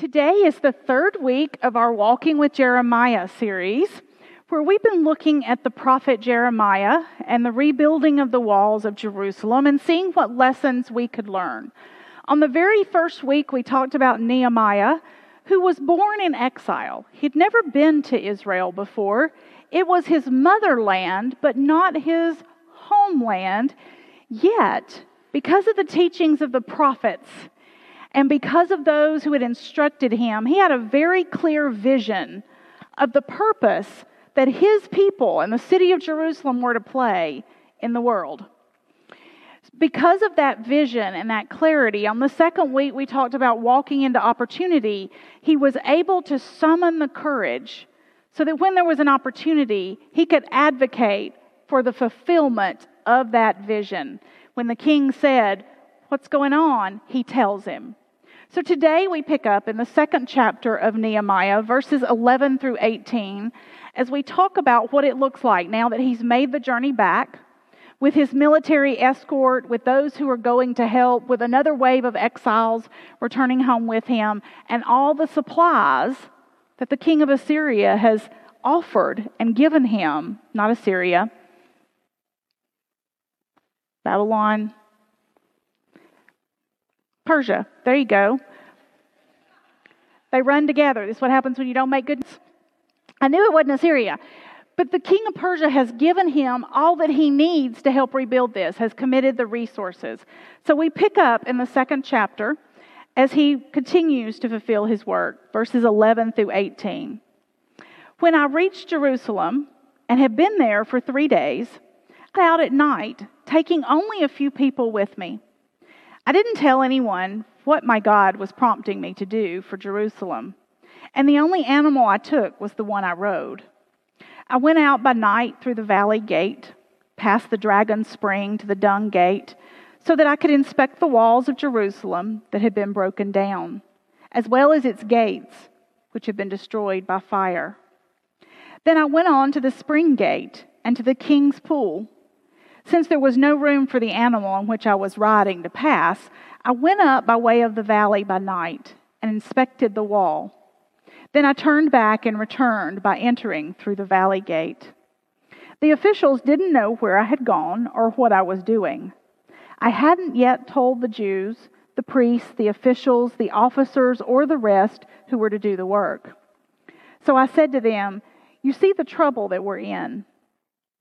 Today is the third week of our Walking with Nehemiah series, where we've been looking at the prophet Nehemiah and the rebuilding of the walls of Jerusalem and seeing what lessons we could learn. On the very first week, we talked about Nehemiah, who was born in exile. He'd never been to Israel before. It was his motherland, but not his homeland. Yet, because of the teachings of the prophets, and because of those who had instructed him, he had a very clear vision of the purpose that his people and the city of Jerusalem were to play in the world. Because of that vision and that clarity, on the second week we talked about walking into opportunity, he was able to summon the courage so that when there was an opportunity, he could advocate for the fulfillment of that vision. When the king said, What's going on? He tells him. So today we pick up in the second chapter of Nehemiah, verses 11 through 18, as we talk about what it looks like now that he's made the journey back with his military escort, with those who are going to help, with another wave of exiles returning home with him, and all the supplies that the king of Assyria has offered and given him, not Assyria, Babylon, Persia. There you go. They run together. This is what happens when you don't make good. I knew it wasn't Assyria. But the king of Persia has given him all that he needs to help rebuild this, has committed the resources. So we pick up in the second chapter as he continues to fulfill his work, verses 11 through 18. When I reached Jerusalem and had been there for three days, I out at night, taking only a few people with me. I didn't tell anyone what my God was prompting me to do for Jerusalem, and the only animal I took was the one I rode. I went out by night through the valley gate, past the dragon spring to the dung gate, so that I could inspect the walls of Jerusalem that had been broken down, as well as its gates, which had been destroyed by fire. Then I went on to the spring gate and to the king's pool since there was no room for the animal on which I was riding to pass, I went up by way of the valley by night and inspected the wall. Then I turned back and returned by entering through the valley gate. The officials didn't know where I had gone or what I was doing. I hadn't yet told the Jews, the priests, the officials, the officers, or the rest who were to do the work. So I said to them, You see the trouble that we're in.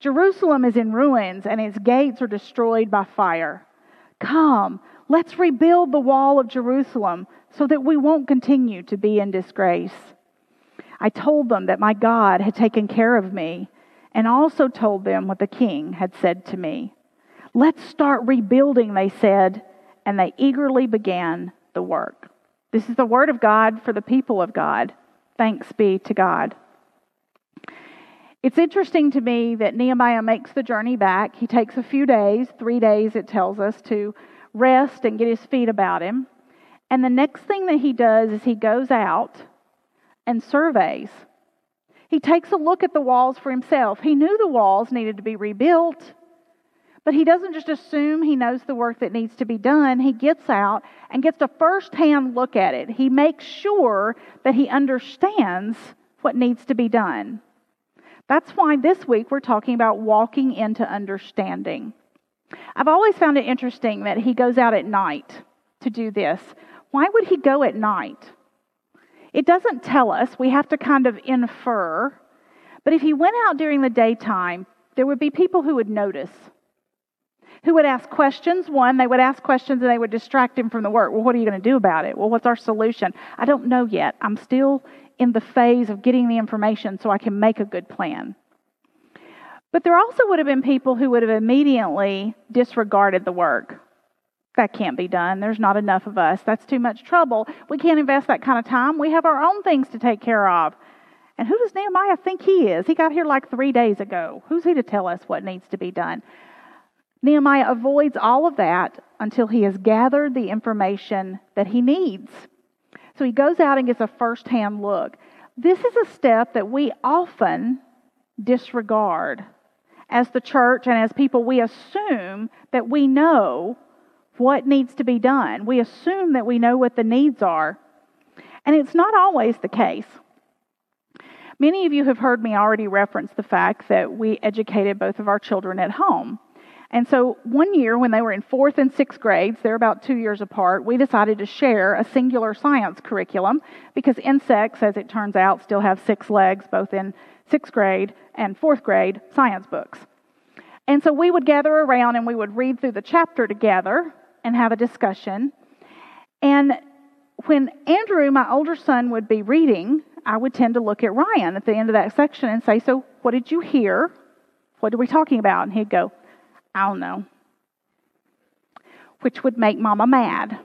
Jerusalem is in ruins and its gates are destroyed by fire. Come, let's rebuild the wall of Jerusalem so that we won't continue to be in disgrace. I told them that my God had taken care of me and also told them what the king had said to me. Let's start rebuilding, they said, and they eagerly began the work. This is the word of God for the people of God. Thanks be to God. It's interesting to me that Nehemiah makes the journey back. He takes a few days, three days, it tells us, to rest and get his feet about him. And the next thing that he does is he goes out and surveys. He takes a look at the walls for himself. He knew the walls needed to be rebuilt, but he doesn't just assume he knows the work that needs to be done. He gets out and gets a first hand look at it. He makes sure that he understands what needs to be done. That's why this week we're talking about walking into understanding. I've always found it interesting that he goes out at night to do this. Why would he go at night? It doesn't tell us. We have to kind of infer. But if he went out during the daytime, there would be people who would notice, who would ask questions. One, they would ask questions and they would distract him from the work. Well, what are you going to do about it? Well, what's our solution? I don't know yet. I'm still in the phase of getting the information so I can make a good plan. But there also would have been people who would have immediately disregarded the work. That can't be done. There's not enough of us. That's too much trouble. We can't invest that kind of time. We have our own things to take care of. And who does Nehemiah think he is? He got here like three days ago. Who's he to tell us what needs to be done? Nehemiah avoids all of that until he has gathered the information that he needs. So he goes out and gets a firsthand look. This is a step that we often disregard. As the church and as people, we assume that we know what needs to be done. We assume that we know what the needs are. And it's not always the case. Many of you have heard me already reference the fact that we educated both of our children at home. And so one year, when they were in fourth and sixth grades, they're about two years apart, we decided to share a singular science curriculum because insects, as it turns out, still have six legs, both in sixth grade and fourth grade science books. And so we would gather around and we would read through the chapter together and have a discussion. And when Andrew, my older son, would be reading, I would tend to look at Ryan at the end of that section and say, So, what did you hear? What are we talking about? And he'd go, I don't know. Which would make mama mad.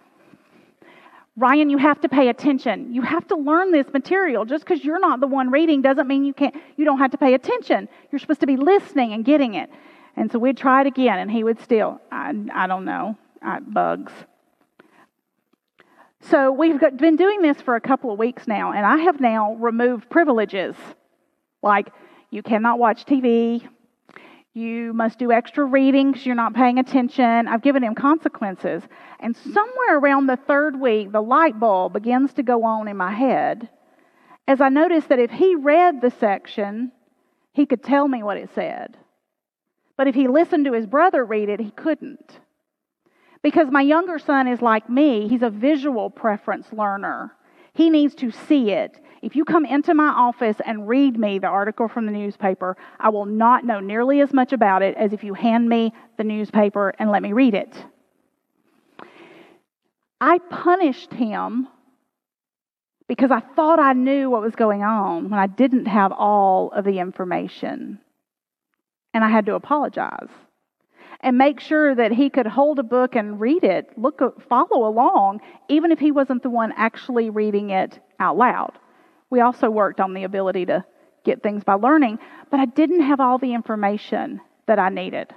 Ryan, you have to pay attention. You have to learn this material. Just because you're not the one reading doesn't mean you can't you don't have to pay attention. You're supposed to be listening and getting it. And so we'd try it again, and he would still, I, I don't know, I, bugs. So we've got, been doing this for a couple of weeks now, and I have now removed privileges. Like, you cannot watch TV, you must do extra reading because you're not paying attention. I've given him consequences. And somewhere around the third week, the light bulb begins to go on in my head as I noticed that if he read the section, he could tell me what it said. But if he listened to his brother read it, he couldn't. Because my younger son is like me, he's a visual preference learner. He needs to see it. If you come into my office and read me the article from the newspaper, I will not know nearly as much about it as if you hand me the newspaper and let me read it. I punished him because I thought I knew what was going on when I didn't have all of the information and I had to apologize and make sure that he could hold a book and read it, look, follow along, even if he wasn't the one actually reading it out loud. We also worked on the ability to get things by learning, but I didn't have all the information that I needed.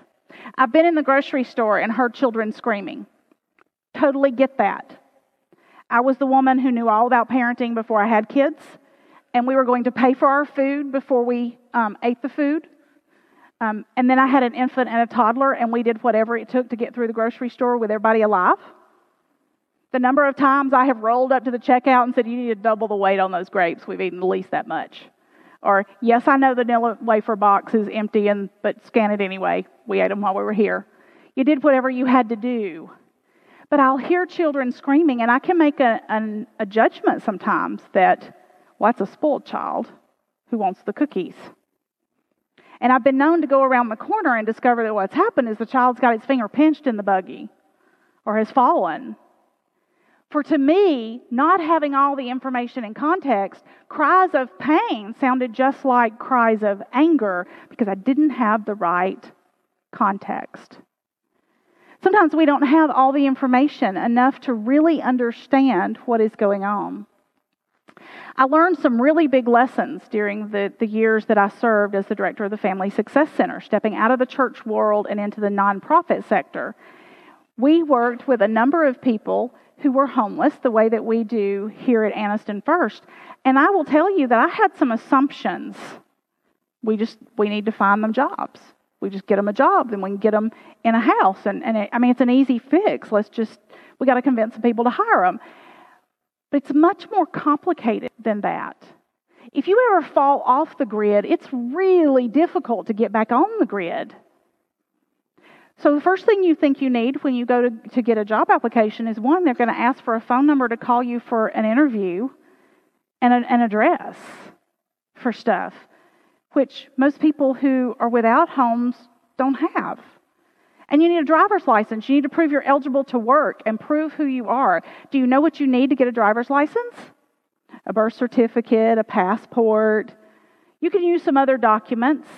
I've been in the grocery store and heard children screaming. Totally get that. I was the woman who knew all about parenting before I had kids, and we were going to pay for our food before we um, ate the food. Um, and then I had an infant and a toddler, and we did whatever it took to get through the grocery store with everybody alive. The number of times I have rolled up to the checkout and said, You need to double the weight on those grapes. We've eaten at least that much. Or, Yes, I know the Nilla wafer box is empty, and, but scan it anyway. We ate them while we were here. You did whatever you had to do. But I'll hear children screaming, and I can make a, an, a judgment sometimes that, well, that's a spoiled child who wants the cookies. And I've been known to go around the corner and discover that what's happened is the child's got its finger pinched in the buggy or has fallen. For to me, not having all the information in context, cries of pain sounded just like cries of anger because I didn't have the right context. Sometimes we don't have all the information enough to really understand what is going on. I learned some really big lessons during the, the years that I served as the director of the Family Success Center, stepping out of the church world and into the nonprofit sector. We worked with a number of people who were homeless, the way that we do here at Anniston First. And I will tell you that I had some assumptions. We just we need to find them jobs. We just get them a job, then we can get them in a house. And, and it, I mean, it's an easy fix. Let's just we got to convince the people to hire them. But it's much more complicated than that. If you ever fall off the grid, it's really difficult to get back on the grid. So, the first thing you think you need when you go to, to get a job application is one, they're going to ask for a phone number to call you for an interview and an, an address for stuff, which most people who are without homes don't have. And you need a driver's license. You need to prove you're eligible to work and prove who you are. Do you know what you need to get a driver's license? A birth certificate, a passport. You can use some other documents,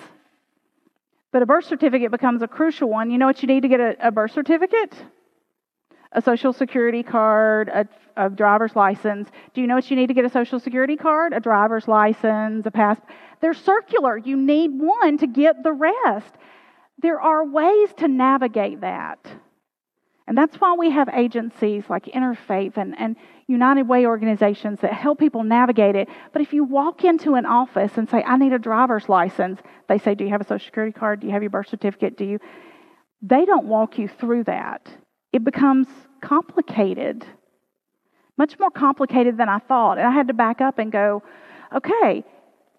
but a birth certificate becomes a crucial one. You know what you need to get a, a birth certificate? A social security card, a, a driver's license. Do you know what you need to get a social security card? A driver's license, a pass. They're circular. You need one to get the rest there are ways to navigate that. And that's why we have agencies like Interfaith and, and United Way organizations that help people navigate it. But if you walk into an office and say, I need a driver's license, they say, Do you have a social security card? Do you have your birth certificate? Do you? They don't walk you through that. It becomes complicated. much more complicated than I thought. And I had to back up and go, okay,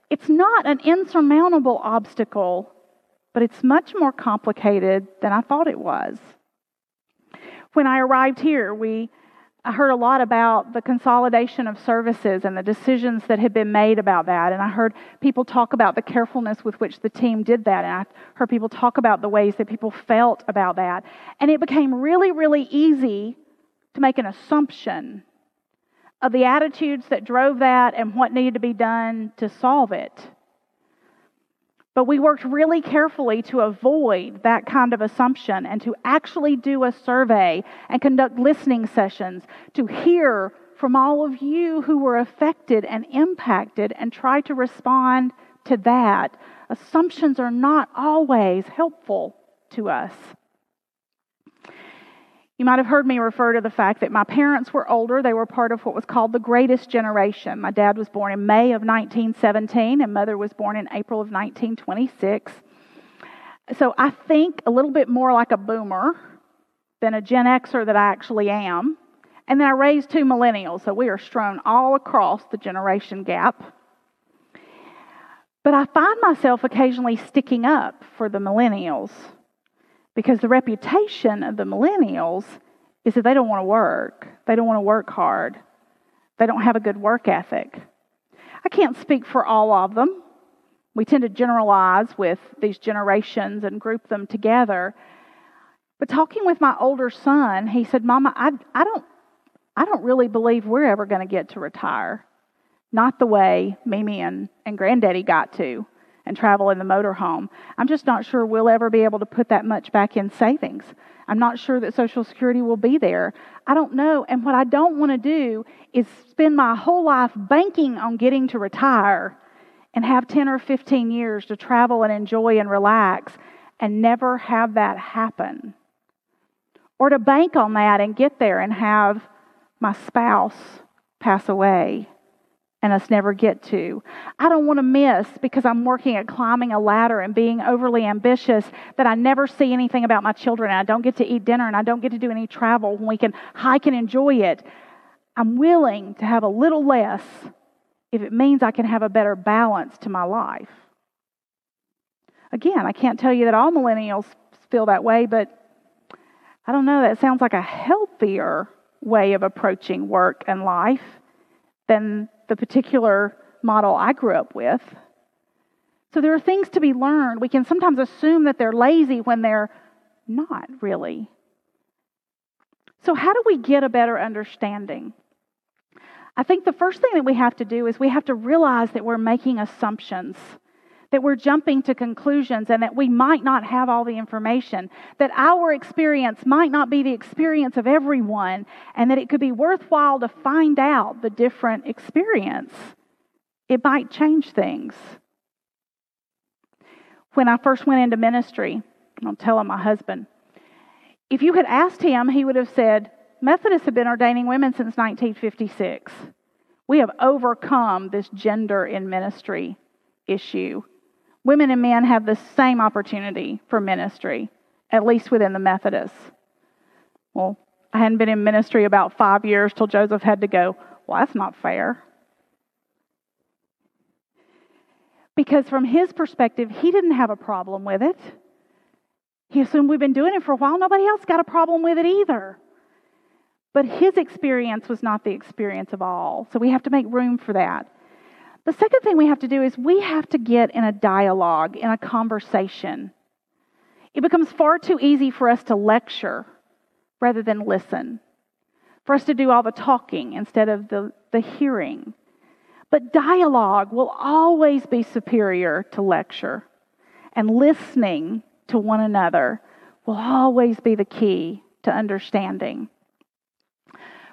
it's not an insurmountable obstacle, but it's much more complicated than I thought it was. When I arrived here, we I heard a lot about the consolidation of services and the decisions that had been made about that. And I heard people talk about the carefulness with which the team did that. And I heard people talk about the ways that people felt about that. And it became really, really easy to make an assumption of the attitudes that drove that and what needed to be done to solve it. But we worked really carefully to avoid that kind of assumption and to actually do a survey and conduct listening sessions to hear from all of you who were affected and impacted and try to respond to that. Assumptions are not always helpful to us. You might have heard me refer to the fact that my parents were older. They were part of what was called the greatest generation. My dad was born in May of 1917, and mother was born in April of 1926. So I think a little bit more like a boomer than a Gen Xer that I actually am. And then I raised two millennials, so we are strewn all across the generation gap. But I find myself occasionally sticking up for the millennials because the reputation of the millennials is that they don't want to work. They don't want to work hard. They don't have a good work ethic. I can't speak for all of them. We tend to generalize with these generations and group them together. But talking with my older son, he said, Mama, I, I, don't, I don't really believe we're ever going to get to retire. Not the way Mimi and, and Granddaddy got to and travel in the motorhome. I'm just not sure we'll ever be able to put that much back in savings. I'm not sure that Social Security will be there. I don't know. And what I don't want to do is spend my whole life banking on getting to retire and have 10 or 15 years to travel and enjoy and relax and never have that happen. Or to bank on that and get there and have my spouse pass away and us never get to. I don't want to miss because I'm working at climbing a ladder and being overly ambitious that I never see anything about my children and I don't get to eat dinner and I don't get to do any travel when we can hike and enjoy it. I'm willing to have a little less if it means I can have a better balance to my life. Again, I can't tell you that all millennials feel that way, but I don't know, that sounds like a healthier way of approaching work and life than the particular model I grew up with. So there are things to be learned. We can sometimes assume that they're lazy when they're not really. So, how do we get a better understanding? I think the first thing that we have to do is we have to realize that we're making assumptions, that we're jumping to conclusions, and that we might not have all the information, that our experience might not be the experience of everyone, and that it could be worthwhile to find out the different experience. It might change things. When I first went into ministry, I'm telling my husband, if you had asked him, he would have said, Methodists have been ordaining women since 1956. We have overcome this gender in ministry issue. Women and men have the same opportunity for ministry, at least within the Methodists. Well, I hadn't been in ministry about five years till Joseph had to go, Well, that's not fair. Because from his perspective, he didn't have a problem with it. He assumed we've been doing it for a while. Nobody else got a problem with it either. But his experience was not the experience of all. So we have to make room for that. The second thing we have to do is we have to get in a dialogue, in a conversation. It becomes far too easy for us to lecture rather than listen, for us to do all the talking instead of the, the hearing. But dialogue will always be superior to lecture, and listening to one another will always be the key to understanding.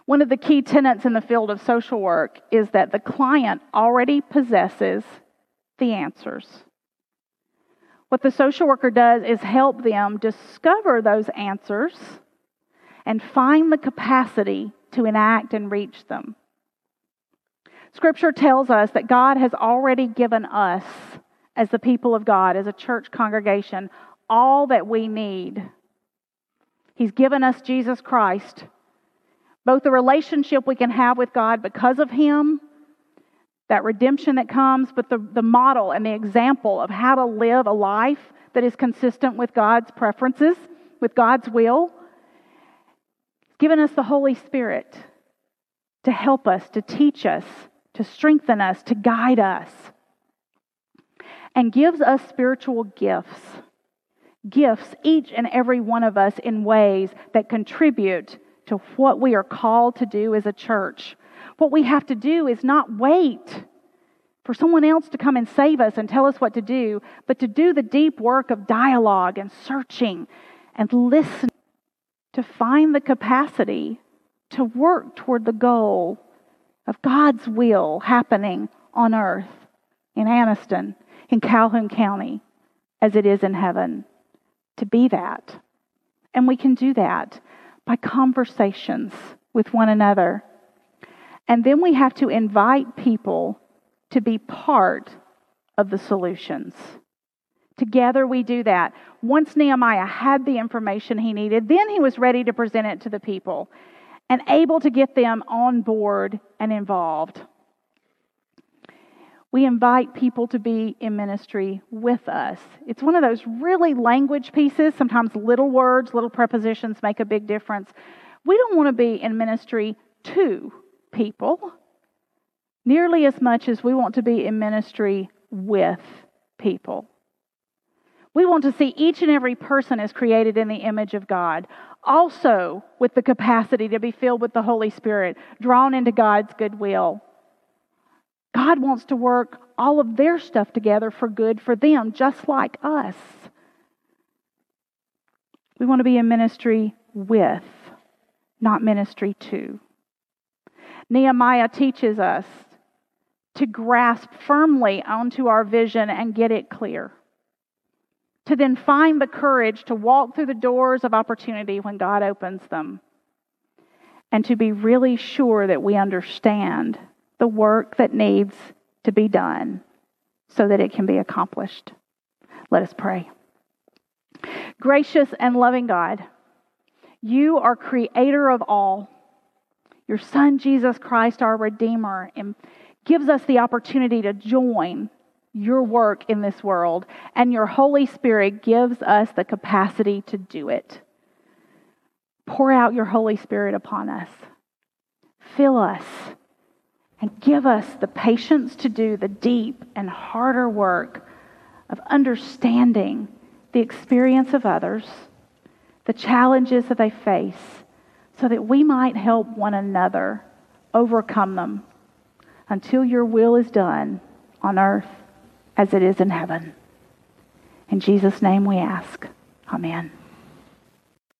One of the key tenets in the field of social work is that the client already possesses the answers. What the social worker does is help them discover those answers and find the capacity to enact and reach them. Scripture tells us that God has already given us, as the people of God, as a church congregation, all that we need. He's given us Jesus Christ both the relationship we can have with God because of Him, that redemption that comes, but the, the model and the example of how to live a life that is consistent with God's preferences, with God's will. He's given us the Holy Spirit to help us, to teach us, to strengthen us, to guide us, and gives us spiritual gifts. Gifts, each and every one of us, in ways that contribute to what we are called to do as a church. What we have to do is not wait for someone else to come and save us and tell us what to do, but to do the deep work of dialogue and searching and listening to find the capacity to work toward the goal of God's will happening on earth in Anniston, in Calhoun County, as it is in heaven. To be that. And we can do that by conversations with one another. And then we have to invite people to be part of the solutions. Together we do that. Once Nehemiah had the information he needed, then he was ready to present it to the people and able to get them on board and involved. We invite people to be in ministry with us. It's one of those really language pieces. Sometimes little words, little prepositions make a big difference. We don't want to be in ministry to people nearly as much as we want to be in ministry with people. We want to see each and every person as created in the image of God, also with the capacity to be filled with the Holy Spirit, drawn into God's goodwill. God wants to work all of their stuff together for good for them, just like us. We want to be in ministry with, not ministry to. Nehemiah teaches us to grasp firmly onto our vision and get it clear. To then find the courage to walk through the doors of opportunity when God opens them. And to be really sure that we understand the work that needs to be done so that it can be accomplished. Let us pray. Gracious and loving God, you are creator of all. Your Son, Jesus Christ, our Redeemer, gives us the opportunity to join your work in this world, and your Holy Spirit gives us the capacity to do it. Pour out your Holy Spirit upon us. Fill us and give us the patience to do the deep and harder work of understanding the experience of others, the challenges that they face, so that we might help one another overcome them until your will is done on earth as it is in heaven. In Jesus' name we ask. Amen.